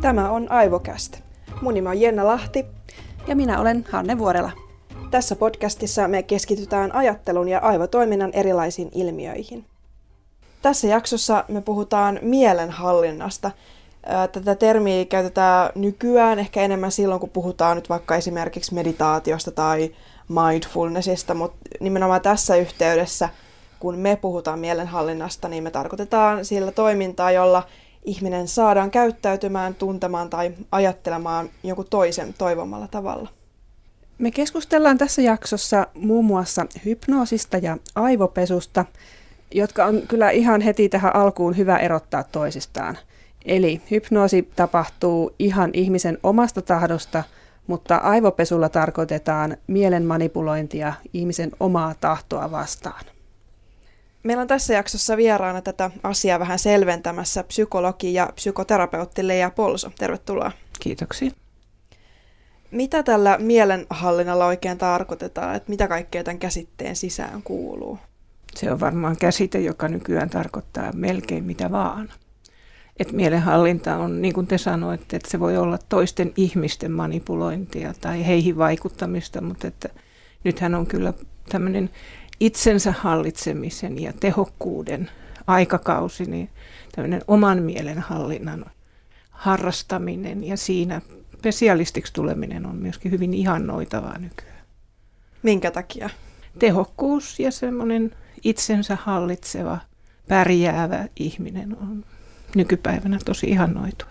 Tämä on Aivokäst. Mun nimi on Jenna Lahti. Ja minä olen Hanne Vuorela. Tässä podcastissa me keskitytään ajattelun ja aivotoiminnan erilaisiin ilmiöihin. Tässä jaksossa me puhutaan mielenhallinnasta. Tätä termiä käytetään nykyään ehkä enemmän silloin, kun puhutaan nyt vaikka esimerkiksi meditaatiosta tai mindfulnessista, mutta nimenomaan tässä yhteydessä, kun me puhutaan mielenhallinnasta, niin me tarkoitetaan sillä toimintaa, jolla ihminen saadaan käyttäytymään, tuntemaan tai ajattelemaan jonkun toisen toivomalla tavalla. Me keskustellaan tässä jaksossa muun muassa hypnoosista ja aivopesusta, jotka on kyllä ihan heti tähän alkuun hyvä erottaa toisistaan. Eli hypnoosi tapahtuu ihan ihmisen omasta tahdosta, mutta aivopesulla tarkoitetaan mielen manipulointia ihmisen omaa tahtoa vastaan. Meillä on tässä jaksossa vieraana tätä asiaa vähän selventämässä psykologi ja psykoterapeutti Leija Polso. Tervetuloa. Kiitoksia. Mitä tällä mielenhallinnalla oikein tarkoitetaan? Että mitä kaikkea tämän käsitteen sisään kuuluu? Se on varmaan käsite, joka nykyään tarkoittaa melkein mitä vaan. Et mielenhallinta on, niin kuin te sanoitte, että se voi olla toisten ihmisten manipulointia tai heihin vaikuttamista, mutta että nythän on kyllä tämmöinen itsensä hallitsemisen ja tehokkuuden aikakausi, niin tämmöinen oman mielenhallinnan harrastaminen ja siinä spesialistiksi tuleminen on myöskin hyvin ihannoitavaa nykyään. Minkä takia? Tehokkuus ja semmoinen itsensä hallitseva, pärjäävä ihminen on nykypäivänä tosi ihannoitua.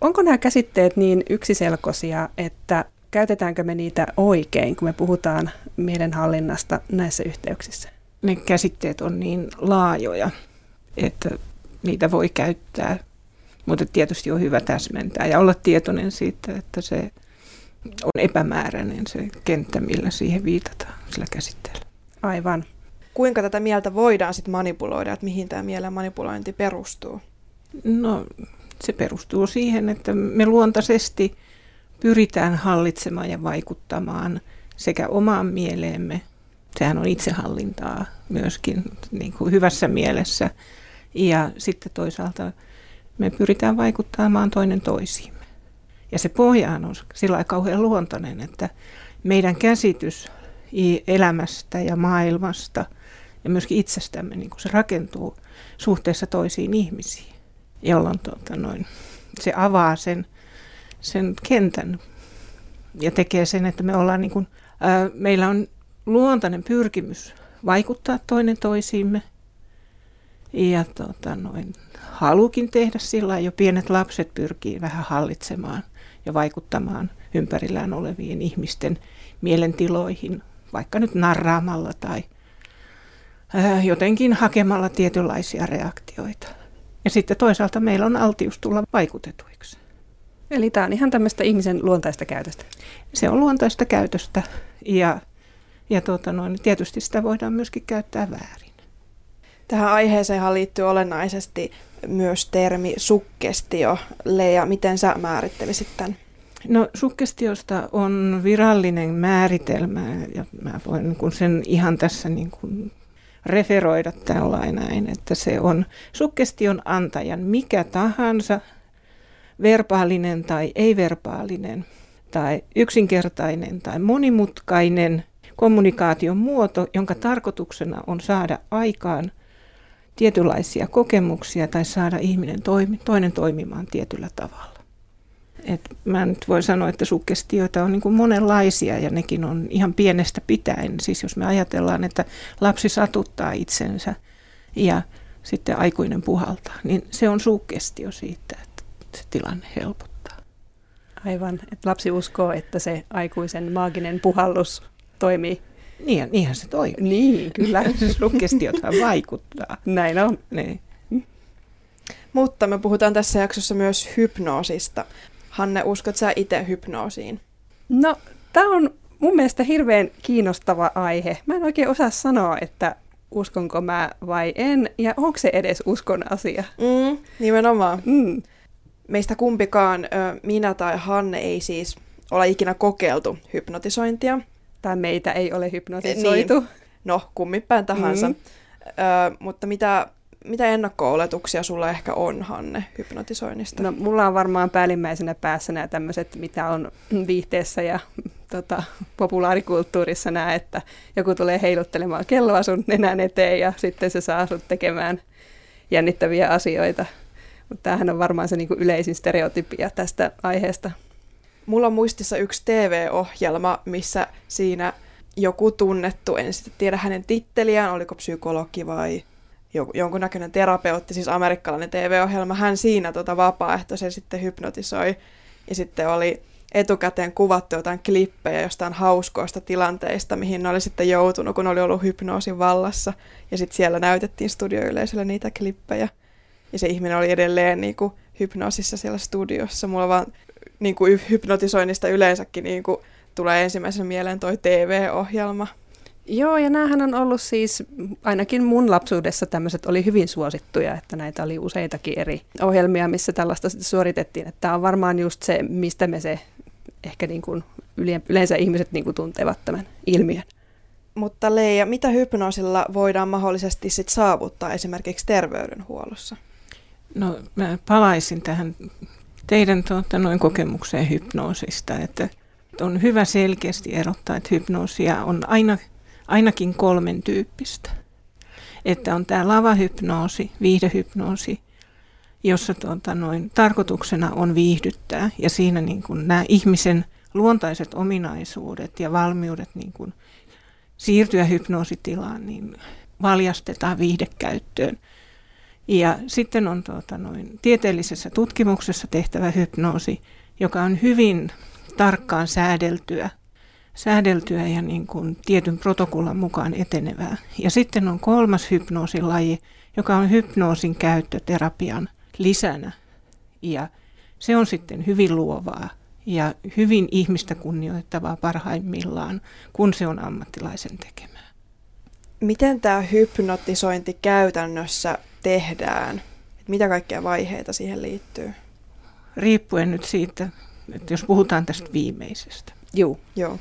Onko nämä käsitteet niin yksiselkoisia, että käytetäänkö me niitä oikein, kun me puhutaan mielenhallinnasta näissä yhteyksissä? Ne käsitteet on niin laajoja, että niitä voi käyttää, mutta tietysti on hyvä täsmentää ja olla tietoinen siitä, että se on epämääräinen se kenttä, millä siihen viitataan sillä käsitteellä. Aivan. Kuinka tätä mieltä voidaan sitten manipuloida, että mihin tämä mielen manipulointi perustuu? No se perustuu siihen, että me luontaisesti pyritään hallitsemaan ja vaikuttamaan sekä omaan mieleemme, sehän on itsehallintaa myöskin niin kuin hyvässä mielessä, ja sitten toisaalta me pyritään vaikuttamaan toinen toisiimme. Ja se pohjaan on sillä kauhean luontainen, että meidän käsitys elämästä ja maailmasta ja myöskin itsestämme, niin kuin se rakentuu suhteessa toisiin ihmisiin, jolloin tuota, noin, se avaa sen sen kentän ja tekee sen, että me ollaan niin kuin, ää, meillä on luontainen pyrkimys vaikuttaa toinen toisiimme ja tota, noin, halukin tehdä sillä jo pienet lapset pyrkii vähän hallitsemaan ja vaikuttamaan ympärillään olevien ihmisten mielentiloihin, vaikka nyt narraamalla tai ää, jotenkin hakemalla tietynlaisia reaktioita. Ja sitten toisaalta meillä on altius tulla vaikutetuiksi. Eli tämä on ihan tämmöistä ihmisen luontaista käytöstä. Se on luontaista käytöstä ja, ja tuota noin, tietysti sitä voidaan myöskin käyttää väärin. Tähän aiheeseen liittyy olennaisesti myös termi sukkestio. Leija, miten sä määrittelisit tämän? No sukkestiosta on virallinen määritelmä ja mä voin niin sen ihan tässä niin kuin referoida tällainen, että se on sukgestion antajan mikä tahansa verbaalinen tai ei-verbaalinen tai yksinkertainen tai monimutkainen kommunikaation muoto, jonka tarkoituksena on saada aikaan tietynlaisia kokemuksia tai saada ihminen toimi, toinen toimimaan tietyllä tavalla. Et mä nyt voin sanoa, että sukkestioita on niin kuin monenlaisia ja nekin on ihan pienestä pitäen. Siis jos me ajatellaan, että lapsi satuttaa itsensä ja sitten aikuinen puhaltaa, niin se on sukkestio siitä, se tilanne helpottaa. Aivan, että lapsi uskoo, että se aikuisen maaginen puhallus toimii. Niin, niinhän se toimii. Niin, kyllä. Sukkestiothan vaikuttaa. Näin on. Niin. Mutta me puhutaan tässä jaksossa myös hypnoosista. Hanne, uskot sä itse hypnoosiin? No, tämä on mun mielestä hirveän kiinnostava aihe. Mä en oikein osaa sanoa, että uskonko mä vai en, ja onko se edes uskon asia. Mm, nimenomaan. Mm. Meistä kumpikaan, minä tai Hanne, ei siis ole ikinä kokeiltu hypnotisointia. Tai meitä ei ole hypnotisoitu. Niin. No, kummipäin tahansa. Mm. Ö, mutta mitä Mitä ennakko-oletuksia sulla ehkä on, Hanne, hypnotisoinnista? No, mulla on varmaan päällimmäisenä päässä nämä tämmöiset, mitä on viihteessä ja tota, populaarikulttuurissa nämä, että joku tulee heiluttelemaan kelloa sun nenän eteen ja sitten se saa sut tekemään jännittäviä asioita. Mutta tämähän on varmaan se niinku yleisin stereotypia tästä aiheesta. Mulla on muistissa yksi TV-ohjelma, missä siinä joku tunnettu, en sitten tiedä hänen titteliään, oliko psykologi vai jonkunnäköinen terapeutti, siis amerikkalainen TV-ohjelma, hän siinä tota vapaaehtoisen sitten hypnotisoi. Ja sitten oli etukäteen kuvattu jotain klippejä jostain hauskoista tilanteista, mihin ne oli sitten joutunut, kun oli ollut hypnoosin vallassa. Ja sitten siellä näytettiin studioyleisölle niitä klippejä. Ja se ihminen oli edelleen niin kuin hypnoosissa siellä studiossa. Mulla vaan niin kuin hypnotisoinnista yleensäkin niin kuin tulee ensimmäisenä mieleen toi TV-ohjelma. Joo, ja näähän on ollut siis, ainakin mun lapsuudessa tämmöiset oli hyvin suosittuja, että näitä oli useitakin eri ohjelmia, missä tällaista suoritettiin. Että tämä on varmaan just se, mistä me se ehkä niin kuin yleensä ihmiset niin kuin tuntevat tämän ilmiön. Mutta Leija, mitä hypnoosilla voidaan mahdollisesti sit saavuttaa esimerkiksi terveydenhuollossa? No mä palaisin tähän teidän tuota, noin kokemukseen hypnoosista, että on hyvä selkeästi erottaa, että hypnoosia on aina, ainakin kolmen tyyppistä. Että on tämä lavahypnoosi, viihdehypnoosi, jossa tuota, noin, tarkoituksena on viihdyttää ja siinä niin kuin nämä ihmisen luontaiset ominaisuudet ja valmiudet niin kuin siirtyä hypnoositilaan niin valjastetaan viihdekäyttöön. Ja sitten on tuota, noin, tieteellisessä tutkimuksessa tehtävä hypnoosi, joka on hyvin tarkkaan säädeltyä, säädeltyä ja niin kuin tietyn protokollan mukaan etenevää. Ja sitten on kolmas hypnoosilaji, joka on hypnoosin käyttö terapian lisänä. Ja se on sitten hyvin luovaa ja hyvin ihmistä kunnioittavaa parhaimmillaan, kun se on ammattilaisen tekemää. Miten tämä hypnotisointi käytännössä tehdään? Mitä kaikkia vaiheita siihen liittyy? Riippuen nyt siitä, että jos puhutaan tästä viimeisestä. Joo. Joo.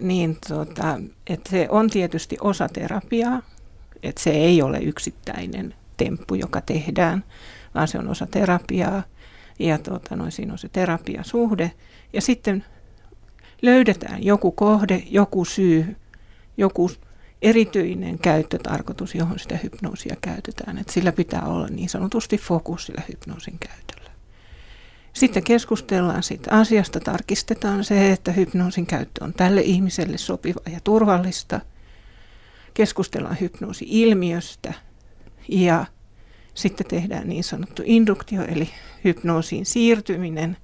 Niin tota, että se on tietysti osa terapiaa, että se ei ole yksittäinen temppu, joka tehdään, vaan se on osa terapiaa ja tota, noin, siinä on se terapiasuhde. Ja sitten löydetään joku kohde, joku syy, joku erityinen käyttötarkoitus, johon sitä hypnoosia käytetään. Et sillä pitää olla niin sanotusti fokus sillä hypnoosin käytöllä. Sitten keskustellaan siitä asiasta, tarkistetaan se, että hypnoosin käyttö on tälle ihmiselle sopiva ja turvallista. Keskustellaan hypnoosi-ilmiöstä ja sitten tehdään niin sanottu induktio, eli hypnoosiin siirtyminen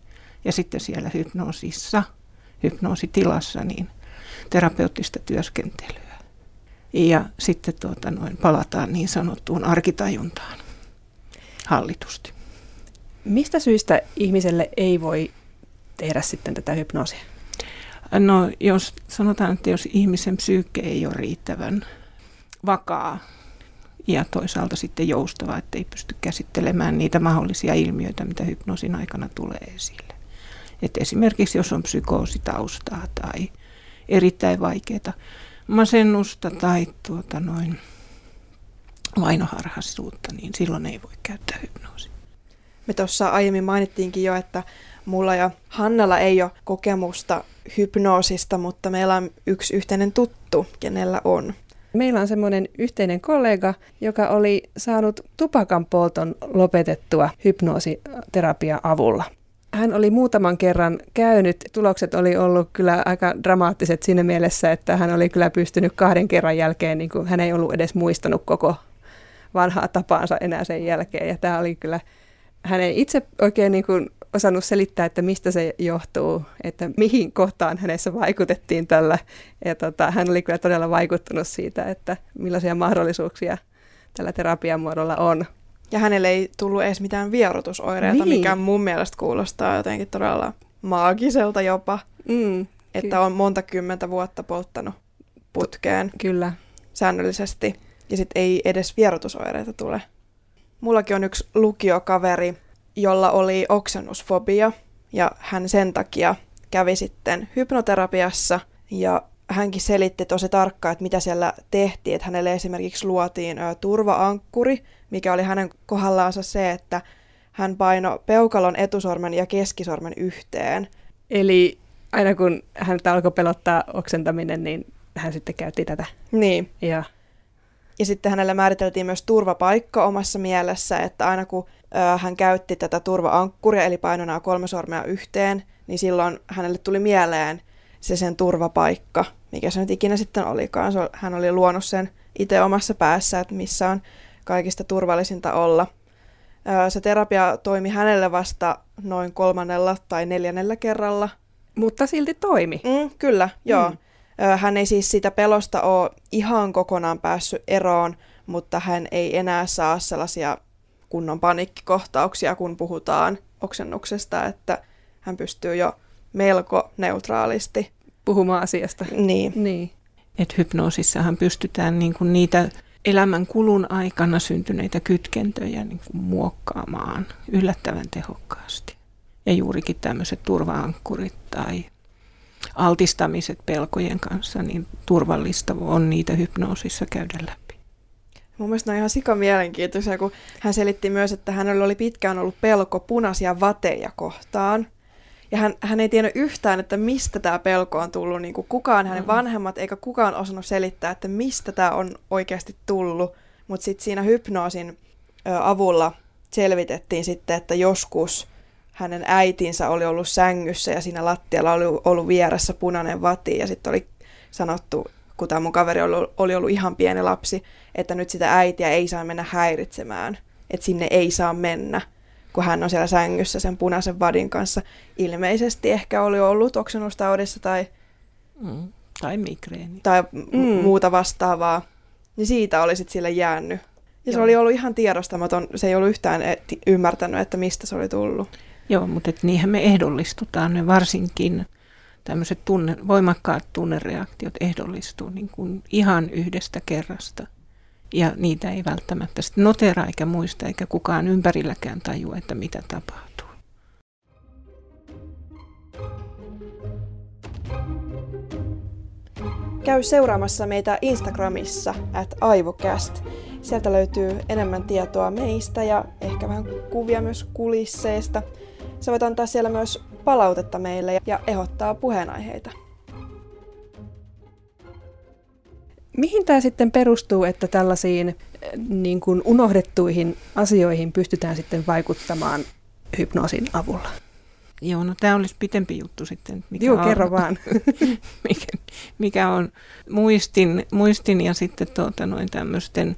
ja sitten siellä hypnoosissa, hypnoositilassa, niin terapeuttista työskentelyä. Ja sitten tuota, noin, palataan niin sanottuun arkitajuntaan hallitusti. Mistä syistä ihmiselle ei voi tehdä sitten tätä hypnoosia? No jos sanotaan, että jos ihmisen psyykke ei ole riittävän vakaa ja toisaalta sitten joustava, että ei pysty käsittelemään niitä mahdollisia ilmiöitä, mitä hypnoosin aikana tulee esille. Et esimerkiksi jos on psykoositaustaa tai erittäin vaikeaa masennusta tai tuota noin vainoharhaisuutta, niin silloin ei voi käyttää hypnoosia. Me tuossa aiemmin mainittiinkin jo, että mulla ja Hannalla ei ole kokemusta hypnoosista, mutta meillä on yksi yhteinen tuttu, kenellä on. Meillä on semmoinen yhteinen kollega, joka oli saanut tupakan polton lopetettua hypnoositerapia avulla. Hän oli muutaman kerran käynyt. Tulokset oli ollut kyllä aika dramaattiset siinä mielessä, että hän oli kyllä pystynyt kahden kerran jälkeen, niin kuin hän ei ollut edes muistanut koko vanhaa tapaansa enää sen jälkeen. Ja tämä oli kyllä, hän ei itse oikein niin kuin osannut selittää, että mistä se johtuu, että mihin kohtaan hänessä vaikutettiin tällä. Ja tota, hän oli kyllä todella vaikuttunut siitä, että millaisia mahdollisuuksia tällä terapiamuodolla on. Ja hänelle ei tullut edes mitään vierotusoireita, niin. mikä mun mielestä kuulostaa jotenkin todella maagiselta jopa. Mm, että kyllä. on monta kymmentä vuotta polttanut putkeen kyllä. säännöllisesti. Ja sitten ei edes vierotusoireita tule. Mullakin on yksi lukiokaveri, jolla oli oksennusfobia ja hän sen takia kävi sitten hypnoterapiassa ja hänkin selitti tosi tarkkaan, että mitä siellä tehtiin. Että hänelle esimerkiksi luotiin ö, turvaankkuri, mikä oli hänen kohdallaansa se, että hän paino peukalon etusormen ja keskisormen yhteen. Eli aina kun hän alkoi pelottaa oksentaminen, niin hän sitten käytti tätä. Niin. Ja, Ja sitten hänelle määriteltiin myös turvapaikka omassa mielessä, että aina kun ö, hän käytti tätä turvaankkuria, eli painoi nämä kolme sormea yhteen, niin silloin hänelle tuli mieleen se sen turvapaikka, mikä se nyt ikinä sitten olikaan. Se, hän oli luonut sen itse omassa päässä, että missä on kaikista turvallisinta olla. Se terapia toimi hänelle vasta noin kolmannella tai neljännellä kerralla. mutta silti toimi. Mm, kyllä, joo. Mm. Hän ei siis sitä pelosta ole ihan kokonaan päässyt eroon, mutta hän ei enää saa sellaisia kunnon paniikkikohtauksia, kun puhutaan oksennuksesta, että hän pystyy jo melko neutraalisti. Puhumaan asiasta. Niin, Niin. Että hypnoosissahan pystytään niin kuin niitä elämän kulun aikana syntyneitä kytkentöjä niin kuin muokkaamaan yllättävän tehokkaasti. Ja juurikin tämmöiset turvaankkurit tai altistamiset pelkojen kanssa, niin turvallista on niitä hypnoosissa käydä läpi. mun mielestä ne on ihan sika mielenkiintoisia, kun hän selitti myös, että hänellä oli pitkään ollut pelko punaisia vateja kohtaan. Ja hän, hän ei tiennyt yhtään, että mistä tämä pelko on tullut, niin kuin kukaan hänen Mm. vanhemmat eikä kukaan osannut selittää, että mistä tämä on oikeasti tullut. Mutta sitten siinä hypnoosin ö, avulla selvitettiin sitten, että joskus hänen äitinsä oli ollut sängyssä ja siinä lattialla oli ollut vieressä punainen vati ja sitten oli sanottu, kun tämä mun kaveri oli, oli ollut ihan pieni lapsi, että nyt sitä äitiä ei saa mennä häiritsemään, että sinne ei saa mennä, kun hän on siellä sängyssä sen punaisen vadin kanssa. Ilmeisesti ehkä oli ollut oksennustaudissa tai, Mm. Tai migreeni. tai Mm. mm. muuta vastaavaa, niin siitä oli sitten sille jäänyt. Ja se Joo. oli ollut ihan tiedostamaton, se ei ollut yhtään et- ymmärtänyt, että mistä se oli tullut. Joo, mutta et niinhän me ehdollistutaan, ne varsinkin tämmöiset tunne, voimakkaat tunnereaktiot ehdollistuu niin kuin ihan yhdestä kerrasta. Ja niitä ei välttämättä sitten notera eikä muista, eikä kukaan ympärilläkään tajua, että mitä tapahtuu. Käy seuraamassa meitä Instagramissa at aivocast. Sieltä löytyy enemmän tietoa meistä ja ehkä vähän kuvia myös kulisseista. Sä voit antaa siellä myös palautetta meille ja ehdottaa puheenaiheita. Mihin tämä sitten perustuu, että tällaisiin eh, niin kuin unohdettuihin asioihin pystytään sitten vaikuttamaan hypnoosin avulla? Joo, no tämä olisi pitempi juttu sitten. Mikä Joo, on, kerro vaan. mikä, mikä on muistin, muistin ja sitten tuota, noin tämmöisten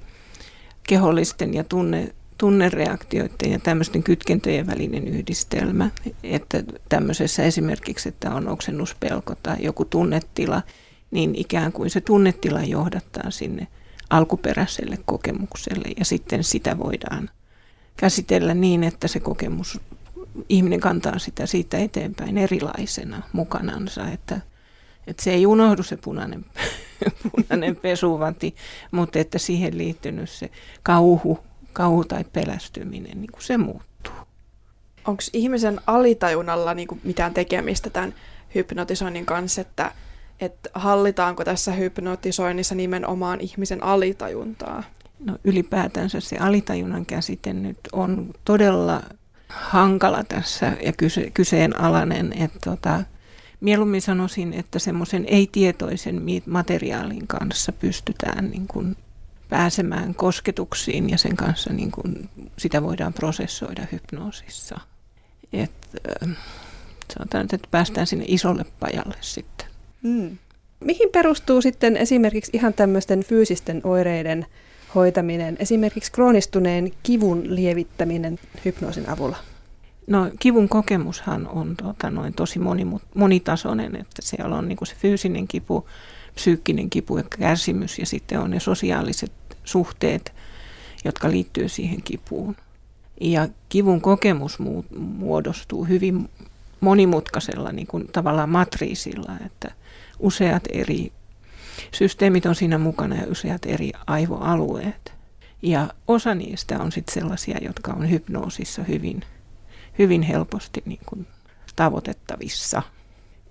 kehollisten ja tunne, tunnereaktioiden ja tämmöisten kytkentöjen välinen yhdistelmä. Että tämmöisessä esimerkiksi, että on oksennuspelko tai joku tunnetila, niin ikään kuin se tunnetila johdattaa sinne alkuperäiselle kokemukselle ja sitten sitä voidaan käsitellä niin, että se kokemus, ihminen kantaa sitä siitä eteenpäin erilaisena mukanansa, että, että se ei unohdu se punainen, punainen pesuvati, mutta että siihen liittynyt se kauhu, kauhu tai pelästyminen, niin kuin se muuttuu. Onko ihmisen alitajunnalla niinku mitään tekemistä tämän hypnotisoinnin kanssa, että, että hallitaanko tässä hypnotisoinnissa nimenomaan ihmisen alitajuntaa? No ylipäätänsä se alitajunnan käsite nyt on todella hankala tässä ja kyse, kyseenalainen, että tota, mieluummin sanoisin, että semmoisen ei-tietoisen materiaalin kanssa pystytään niin kuin pääsemään kosketuksiin ja sen kanssa niin kuin sitä voidaan prosessoida hypnoosissa. Et, sanotaan että päästään sinne isolle pajalle sitten. Mm. Mihin perustuu sitten esimerkiksi ihan tämmöisten fyysisten oireiden hoitaminen, esimerkiksi kroonistuneen kivun lievittäminen hypnoosin avulla? No kivun kokemushan on tota, noin tosi moni, monitasoinen, että siellä on niin se fyysinen kipu, psyykkinen kipu ja kärsimys ja sitten on ne sosiaaliset suhteet, jotka liittyy siihen kipuun. Ja kivun kokemus muodostuu hyvin monimutkaisella niin kuin tavallaan matriisilla, että useat eri systeemit on siinä mukana ja useat eri aivoalueet. Ja osa niistä on sitten sellaisia, jotka on hypnoosissa hyvin, hyvin helposti niin kuin tavoitettavissa.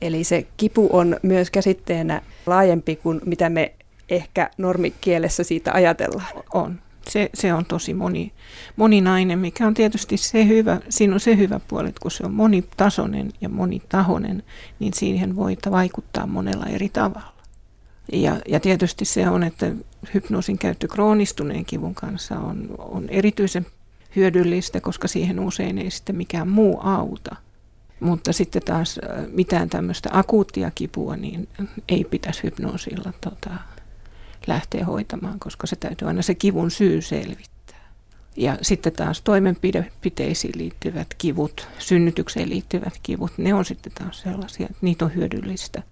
Eli se kipu on myös käsitteenä laajempi kuin mitä me ehkä normikielessä siitä ajatellaan. On. Se, se on tosi moni, moninainen, mikä on tietysti se hyvä, siinä on se hyvä puoli, että kun se on monitasoinen ja monitahoinen, niin siihen voi vaikuttaa monella eri tavalla. Ja, ja tietysti se on, että hypnoosin käyttö kroonistuneen kivun kanssa on, on erityisen hyödyllistä, koska siihen usein ei sitten mikään muu auta. Mutta sitten taas äh, mitään tämmöistä akuuttia kipua, niin ei pitäisi hypnoosilla tota, lähteä hoitamaan, koska se täytyy aina se kivun syy selvittää. Ja sitten taas toimenpiteisiin liittyvät kivut, synnytykseen liittyvät kivut, ne on sitten taas sellaisia, että niitä on hyödyllistä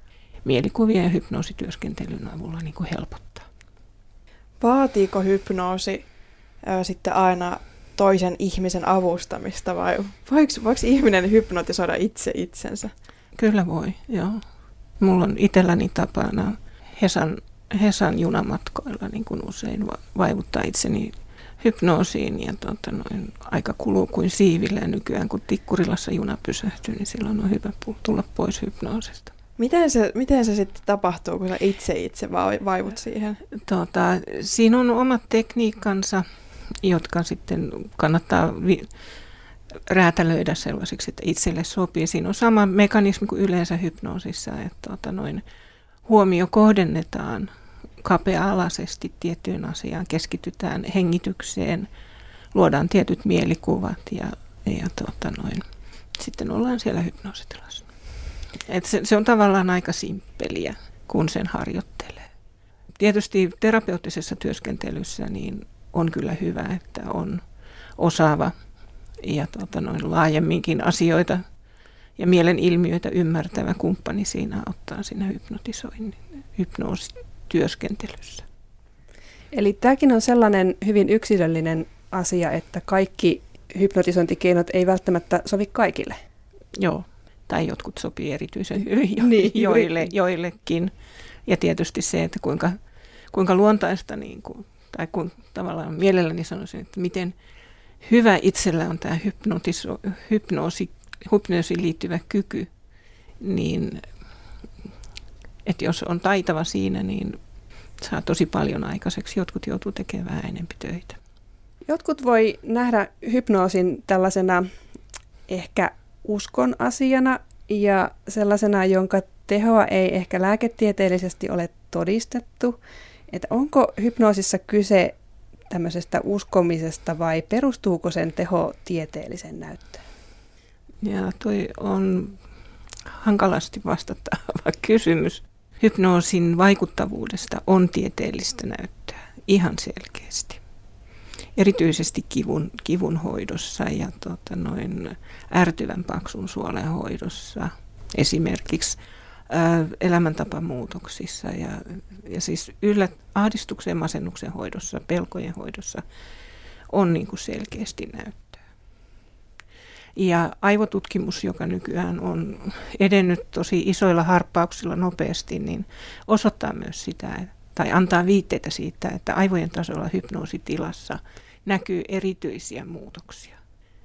mielikuvien ja hypnoosityöskentelyn avulla niin kuin helpottaa. Vaatiiko hypnoosi ö, sitten aina toisen ihmisen avustamista vai voiko, voiko ihminen hypnotisoida itse itsensä? Kyllä voi, joo. Mulla on itselläni tapana Hesan, Hesan junamatkoilla niin kuin usein vaivuttaa itseni hypnoosiin ja tuota, noin, aika kuluu kuin siivillä ja nykyään kun Tikkurilassa juna pysähtyy, niin silloin on hyvä tulla pois hypnoosista. Miten se, miten se sitten tapahtuu, kun sä itse itse vaivut siihen? Tota, siinä on omat tekniikkansa jotka sitten kannattaa vi- räätälöidä sellaisiksi, että itselle sopii. Siinä on sama mekanismi kuin yleensä hypnoosissa, että tota noin, huomio kohdennetaan kapea-alaisesti tiettyyn asiaan, keskitytään hengitykseen, luodaan tietyt mielikuvat ja, ja tota noin, sitten ollaan siellä hypnoositilassa. Et se, se on tavallaan aika simppeliä, kun sen harjoittelee. Tietysti terapeuttisessa työskentelyssä niin on kyllä hyvä, että on osaava ja tuota, noin laajemminkin asioita ja mielen ilmiöitä ymmärtävä kumppani siinä ottaa siinä hypnotisoinnin, hypnoosityöskentelyssä. Eli tämäkin on sellainen hyvin yksilöllinen asia, että kaikki hypnotisointikeinot ei välttämättä sovi kaikille. Joo, tai jotkut sopii erityisen hyvin jo, niin, joille, joillekin. Ja tietysti se, että kuinka, kuinka luontaista niin kuin tai kun tavallaan mielelläni sanoisin, että miten hyvä itsellä on tämä hypnotiso, hypnoosi, hypnoosiin liittyvä kyky, niin että jos on taitava siinä, niin saa tosi paljon aikaiseksi. Jotkut joutuu tekemään vähän enempi töitä. Jotkut voi nähdä hypnoosin tällaisena ehkä uskon asiana ja sellaisena, jonka tehoa ei ehkä lääketieteellisesti ole todistettu. Että onko hypnoosissa kyse tämmöisestä uskomisesta vai perustuuko sen teho tieteellisen näyttöön? Ja toi on hankalasti vastattava kysymys. Hypnoosin vaikuttavuudesta on tieteellistä näyttöä ihan selkeästi. Erityisesti kivun, kivun hoidossa ja tota noin ärtyvän paksun suolen hoidossa. Esimerkiksi elämäntapamuutoksissa ja, ja siis yllä, ahdistuksen ja masennuksen hoidossa, pelkojen hoidossa on niin kuin selkeästi näyttöä. Ja aivotutkimus, joka nykyään on edennyt tosi isoilla harppauksilla nopeasti, niin osoittaa myös sitä, tai antaa viitteitä siitä, että aivojen tasolla hypnoositilassa näkyy erityisiä muutoksia.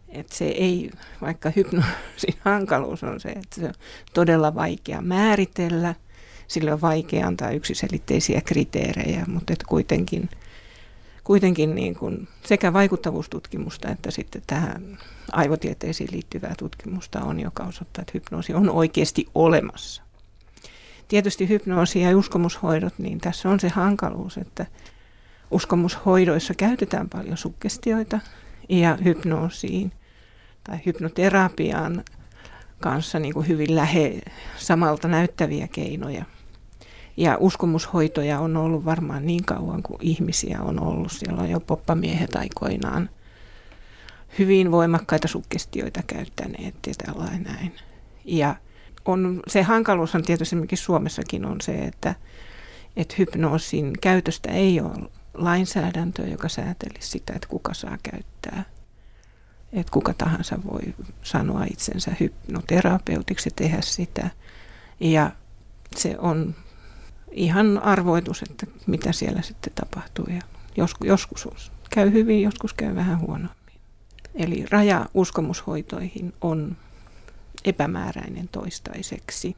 Että se ei, vaikka hypnoosin hankaluus on se, että se on todella vaikea määritellä, sillä on vaikea antaa yksiselitteisiä kriteerejä, mutta että kuitenkin, kuitenkin niin kuin sekä vaikuttavuustutkimusta että sitten tähän aivotieteisiin liittyvää tutkimusta on, joka osoittaa, että hypnoosi on oikeasti olemassa. Tietysti hypnoosi ja uskomushoidot, niin tässä on se hankaluus, että uskomushoidoissa käytetään paljon sukkestioita ja hypnoosiin tai hypnoterapian kanssa niin kuin hyvin lähe samalta näyttäviä keinoja. Ja uskomushoitoja on ollut varmaan niin kauan kuin ihmisiä on ollut. Siellä on jo poppamiehet aikoinaan hyvin voimakkaita sukkestioita käyttäneet ja tällainen näin. Ja on, se hankaluus on tietysti esimerkiksi Suomessakin on se, että, että hypnoosin käytöstä ei ole lainsäädäntöä, joka säätelisi sitä, että kuka saa käyttää että kuka tahansa voi sanoa itsensä hypnoterapeutiksi ja tehdä sitä. Ja se on ihan arvoitus, että mitä siellä sitten tapahtuu. Ja joskus, joskus käy hyvin, joskus käy vähän huonommin. Eli raja uskomushoitoihin on epämääräinen toistaiseksi.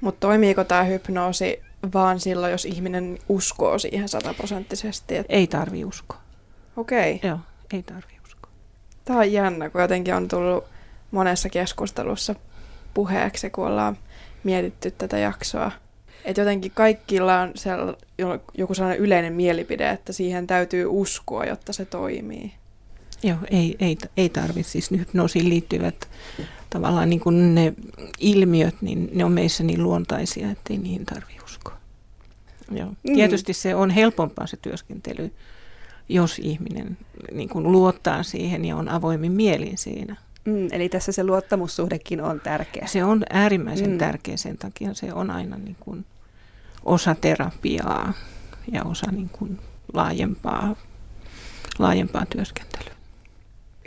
Mutta toimiiko tämä hypnoosi vaan silloin, jos ihminen uskoo siihen sataprosenttisesti? Et... Ei tarvi uskoa. Okei. Okay. Joo, ei tarvi uskoa. Tämä on jännä, kun jotenkin on tullut monessa keskustelussa puheeksi, kun ollaan mietitty tätä jaksoa. Että jotenkin kaikilla on sell- joku sellainen yleinen mielipide, että siihen täytyy uskoa, jotta se toimii. Joo, ei, ei, ei tarvitse. Siis hypnoosiin liittyvät tavallaan niin kuin ne ilmiöt, niin ne on meissä niin luontaisia, että ei niihin tarvitse uskoa. Joo. Mm. Tietysti se on helpompaa se työskentely, jos ihminen niin kuin luottaa siihen ja on avoimin mielin siinä. Mm, eli tässä se luottamussuhdekin on tärkeä. Se on äärimmäisen mm. tärkeä, sen takia se on aina niin kuin osa terapiaa ja osa niin kuin laajempaa, laajempaa työskentelyä.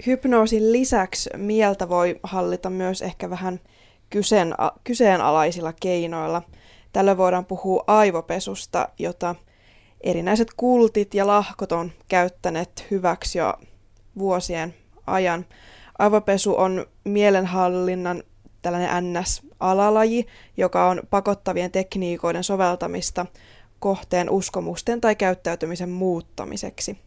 Hypnoosin lisäksi mieltä voi hallita myös ehkä vähän kyseen, kyseenalaisilla keinoilla. Tällä voidaan puhua aivopesusta, jota erinäiset kultit ja lahkot on käyttäneet hyväksi jo vuosien ajan. Aivopesu on mielenhallinnan tällainen NS-alalaji, joka on pakottavien tekniikoiden soveltamista kohteen uskomusten tai käyttäytymisen muuttamiseksi.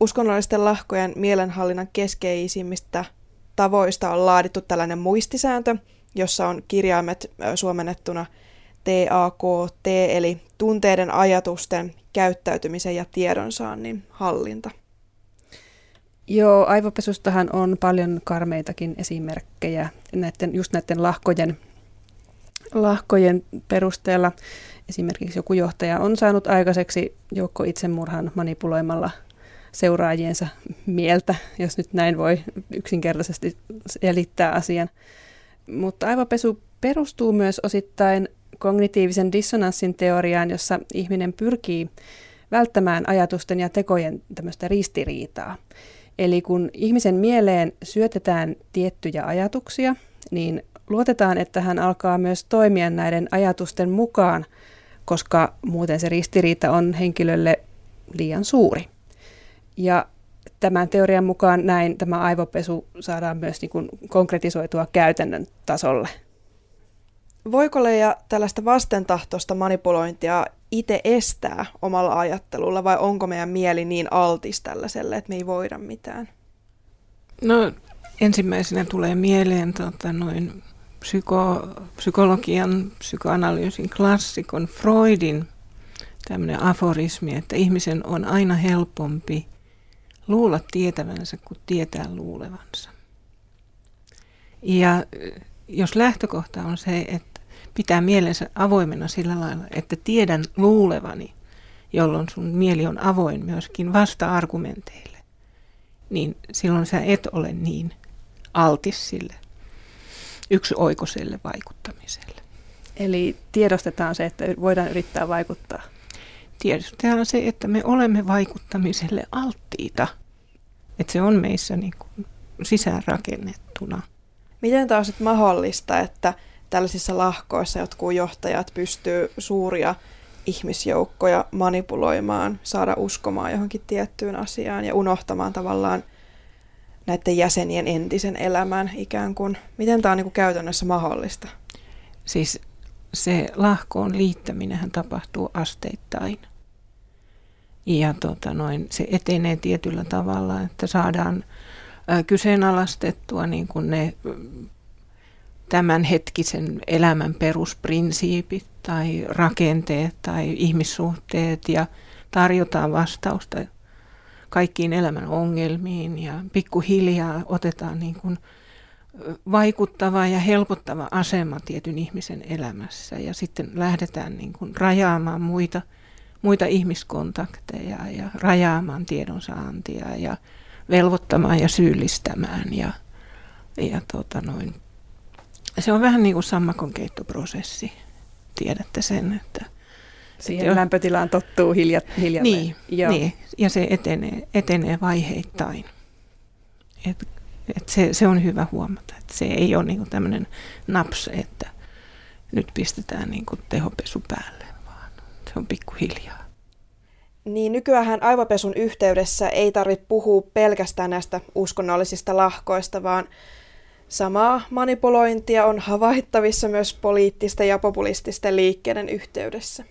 Uskonnollisten lahkojen mielenhallinnan keskeisimmistä tavoista on laadittu tällainen muistisääntö, jossa on kirjaimet suomennettuna TAKT, eli tunteiden, ajatusten, käyttäytymisen ja tiedonsaannin hallinta. Joo, aivopesustahan on paljon karmeitakin esimerkkejä näiden, just näiden lahkojen, lahkojen perusteella. Esimerkiksi joku johtaja on saanut aikaiseksi joukko itsemurhan manipuloimalla seuraajiensa mieltä, jos nyt näin voi yksinkertaisesti selittää asian. Mutta aivopesu perustuu myös osittain kognitiivisen dissonanssin teoriaan, jossa ihminen pyrkii välttämään ajatusten ja tekojen tämmöistä ristiriitaa. Eli kun ihmisen mieleen syötetään tiettyjä ajatuksia, niin luotetaan, että hän alkaa myös toimia näiden ajatusten mukaan, koska muuten se ristiriita on henkilölle liian suuri. Ja tämän teorian mukaan näin tämä aivopesu saadaan myös niin kuin konkretisoitua käytännön tasolle. Voiko Leija tällaista vastentahtoista manipulointia itse estää omalla ajattelulla vai onko meidän mieli niin altis tällaiselle, että me ei voida mitään? No ensimmäisenä tulee mieleen tota, noin psyko, psykologian, psykoanalyysin klassikon Freudin tämmöinen aforismi, että ihmisen on aina helpompi luulla tietävänsä kuin tietää luulevansa. Ja jos lähtökohta on se, että pitää mielensä avoimena sillä lailla, että tiedän luulevani, jolloin sun mieli on avoin myöskin vasta-argumenteille, niin silloin sä et ole niin altis sille yksi oikoselle vaikuttamiselle. Eli tiedostetaan se, että voidaan yrittää vaikuttaa. Tiedostetaan se, että me olemme vaikuttamiselle alttiita. Että se on meissä niin kuin sisäänrakennettuna. Miten on sitten mahdollista, että tällaisissa lahkoissa jotkut johtajat pystyy suuria ihmisjoukkoja manipuloimaan, saada uskomaan johonkin tiettyyn asiaan ja unohtamaan tavallaan näiden jäsenien entisen elämän ikään kuin. Miten tämä on niin kuin käytännössä mahdollista? Siis se lahkoon liittäminen tapahtuu asteittain. Ja tota noin, se etenee tietyllä tavalla, että saadaan kyseenalaistettua niin kuin ne tämänhetkisen elämän perusprinsiipit tai rakenteet tai ihmissuhteet ja tarjotaan vastausta kaikkiin elämän ongelmiin ja pikkuhiljaa otetaan niin kuin vaikuttava ja helpottava asema tietyn ihmisen elämässä ja sitten lähdetään niin kuin rajaamaan muita, muita ihmiskontakteja ja rajaamaan tiedonsaantia ja velvoittamaan ja syyllistämään ja, ja tota noin, se on vähän niin kuin sammakon keittoprosessi. Tiedätte sen, että... Siihen että lämpötilaan tottuu hiljat, hiljalleen. Niin, Joo. niin, ja se etenee, etenee vaiheittain. Et, et se, se on hyvä huomata, että se ei ole niin tämmöinen naps, että nyt pistetään niin kuin tehopesu päälle, vaan se on pikkuhiljaa. Niin nykyään aivopesun yhteydessä ei tarvitse puhua pelkästään näistä uskonnollisista lahkoista, vaan Samaa manipulointia on havaittavissa myös poliittisten ja populististen liikkeiden yhteydessä.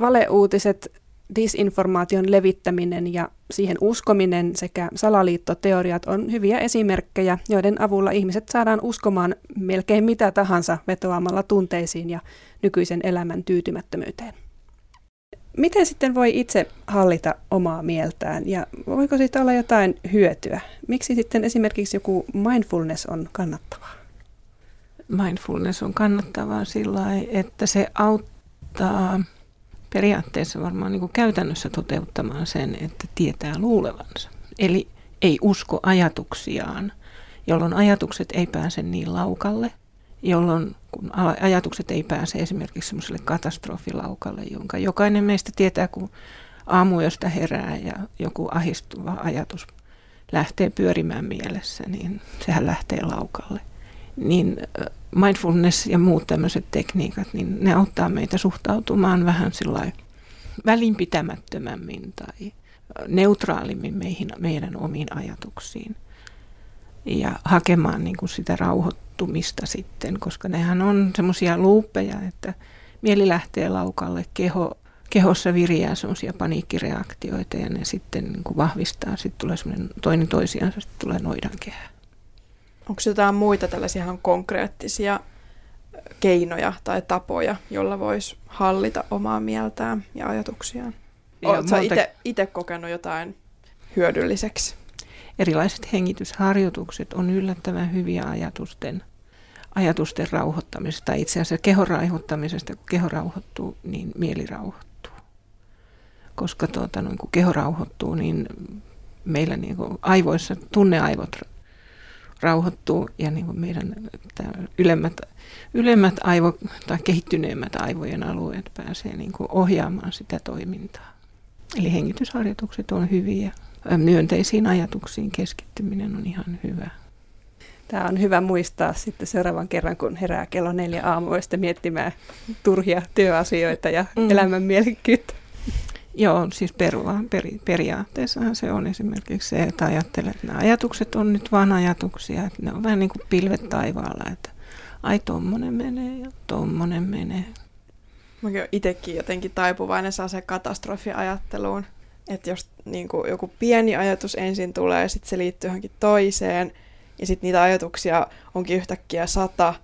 Valeuutiset, disinformaation levittäminen ja siihen uskominen sekä salaliittoteoriat on hyviä esimerkkejä, joiden avulla ihmiset saadaan uskomaan melkein mitä tahansa vetoamalla tunteisiin ja nykyisen elämän tyytymättömyyteen. Miten sitten voi itse hallita omaa mieltään ja voiko siitä olla jotain hyötyä? Miksi sitten esimerkiksi joku mindfulness on kannattavaa? Mindfulness on kannattavaa sillä että se auttaa periaatteessa varmaan niin kuin käytännössä toteuttamaan sen, että tietää luulevansa. Eli ei usko ajatuksiaan, jolloin ajatukset ei pääse niin laukalle – jolloin kun ajatukset ei pääse esimerkiksi semmoiselle katastrofilaukalle, jonka jokainen meistä tietää, kun josta herää ja joku ahistuva ajatus lähtee pyörimään mielessä, niin sehän lähtee laukalle. Niin mindfulness ja muut tämmöiset tekniikat, niin ne auttaa meitä suhtautumaan vähän sillä välinpitämättömämmin tai neutraalimmin meihin, meidän omiin ajatuksiin ja hakemaan niin kuin sitä rauhoittumista sitten, koska nehän on semmoisia luuppeja, että mieli lähtee laukalle, keho, kehossa viriää semmoisia paniikkireaktioita ja ne sitten niin kuin vahvistaa, sitten tulee semmoinen toinen toisiansa, sitten tulee kehä. Onko jotain muita tällaisia ihan konkreettisia keinoja tai tapoja, jolla voisi hallita omaa mieltään ja ajatuksiaan? Oletko itse kokenut jotain hyödylliseksi? Erilaiset hengitysharjoitukset on yllättävän hyviä ajatusten, ajatusten rauhoittamisesta. Itse asiassa kehon rauhoittamisesta, kun keho rauhoittuu, niin mieli rauhoittuu. Koska tuota, no, kun keho rauhoittuu, niin meillä niin kuin aivoissa tunneaivot rauhoittuu ja niin kuin meidän ylemmät, ylemmät aivo, tai kehittyneemmät aivojen alueet pääsee niin kuin ohjaamaan sitä toimintaa. Eli hengitysharjoitukset on hyviä myönteisiin ajatuksiin keskittyminen on ihan hyvä. Tämä on hyvä muistaa sitten seuraavan kerran, kun herää kello neljä aamuista miettimään turhia työasioita ja mm. elämän mielekkyyttä. Joo, siis perua, peri, periaatteessahan se on esimerkiksi se, että ajattelet, että nämä ajatukset on nyt vain ajatuksia, että ne on vähän niin kuin pilvet taivaalla, että ai tommonen menee ja tommonen menee. Mäkin olen itsekin jotenkin taipuvainen saa se katastrofiajatteluun. Että jos niin kuin, joku pieni ajatus ensin tulee ja sitten se liittyy johonkin toiseen, ja sitten niitä ajatuksia onkin yhtäkkiä sata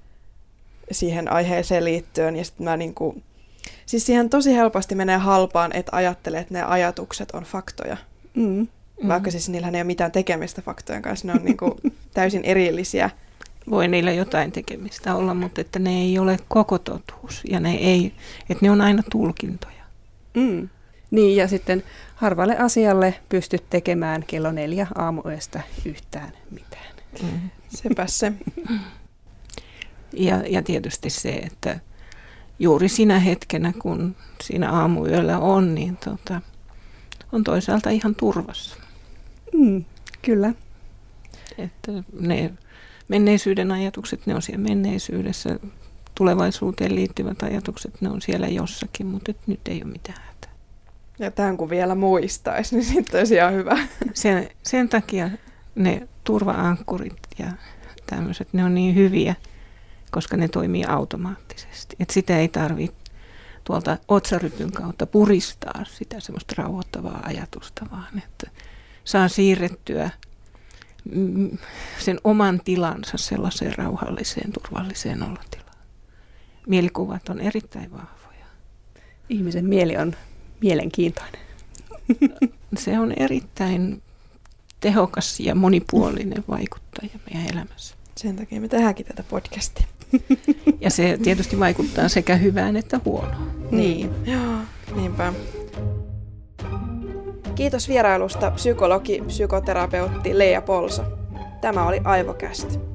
siihen aiheeseen liittyen, ja sitten mä niin kuin, siis siihen tosi helposti menee halpaan, että ajattelee, että ne ajatukset on faktoja. Mm. Vaikka mm. siis niillähän ei ole mitään tekemistä faktojen kanssa, ne on niin kuin täysin erillisiä. Voi niillä jotain tekemistä olla, mutta että ne ei ole koko totuus ja ne ei, että ne on aina tulkintoja. Mm. Niin, ja sitten harvalle asialle pystyt tekemään kello neljä aamuyöstä yhtään mitään. Mm. Sepä se. Ja, ja tietysti se, että juuri sinä hetkenä, kun siinä aamuyöllä on, niin tota, on toisaalta ihan turvassa. Mm, kyllä. Että ne menneisyyden ajatukset, ne on siellä menneisyydessä. Tulevaisuuteen liittyvät ajatukset, ne on siellä jossakin, mutta nyt ei ole mitään ja tämän kun vielä muistaisi, niin sitten olisi ihan hyvä. Sen, sen takia ne turvaankkurit ja tämmöiset, ne on niin hyviä, koska ne toimii automaattisesti. Et sitä ei tarvitse tuolta otsarypyn kautta puristaa sitä semmoista rauhoittavaa ajatusta, vaan että saa siirrettyä sen oman tilansa sellaiseen rauhalliseen, turvalliseen olotilaan. Mielikuvat on erittäin vahvoja. Ihmisen mieli on mielenkiintoinen. Se on erittäin tehokas ja monipuolinen vaikuttaja meidän elämässä. Sen takia me tehdäänkin tätä podcastia. Ja se tietysti vaikuttaa sekä hyvään että huonoon. Niin, joo, niinpä. Kiitos vierailusta psykologi, psykoterapeutti Leija Polso. Tämä oli Aivokäst.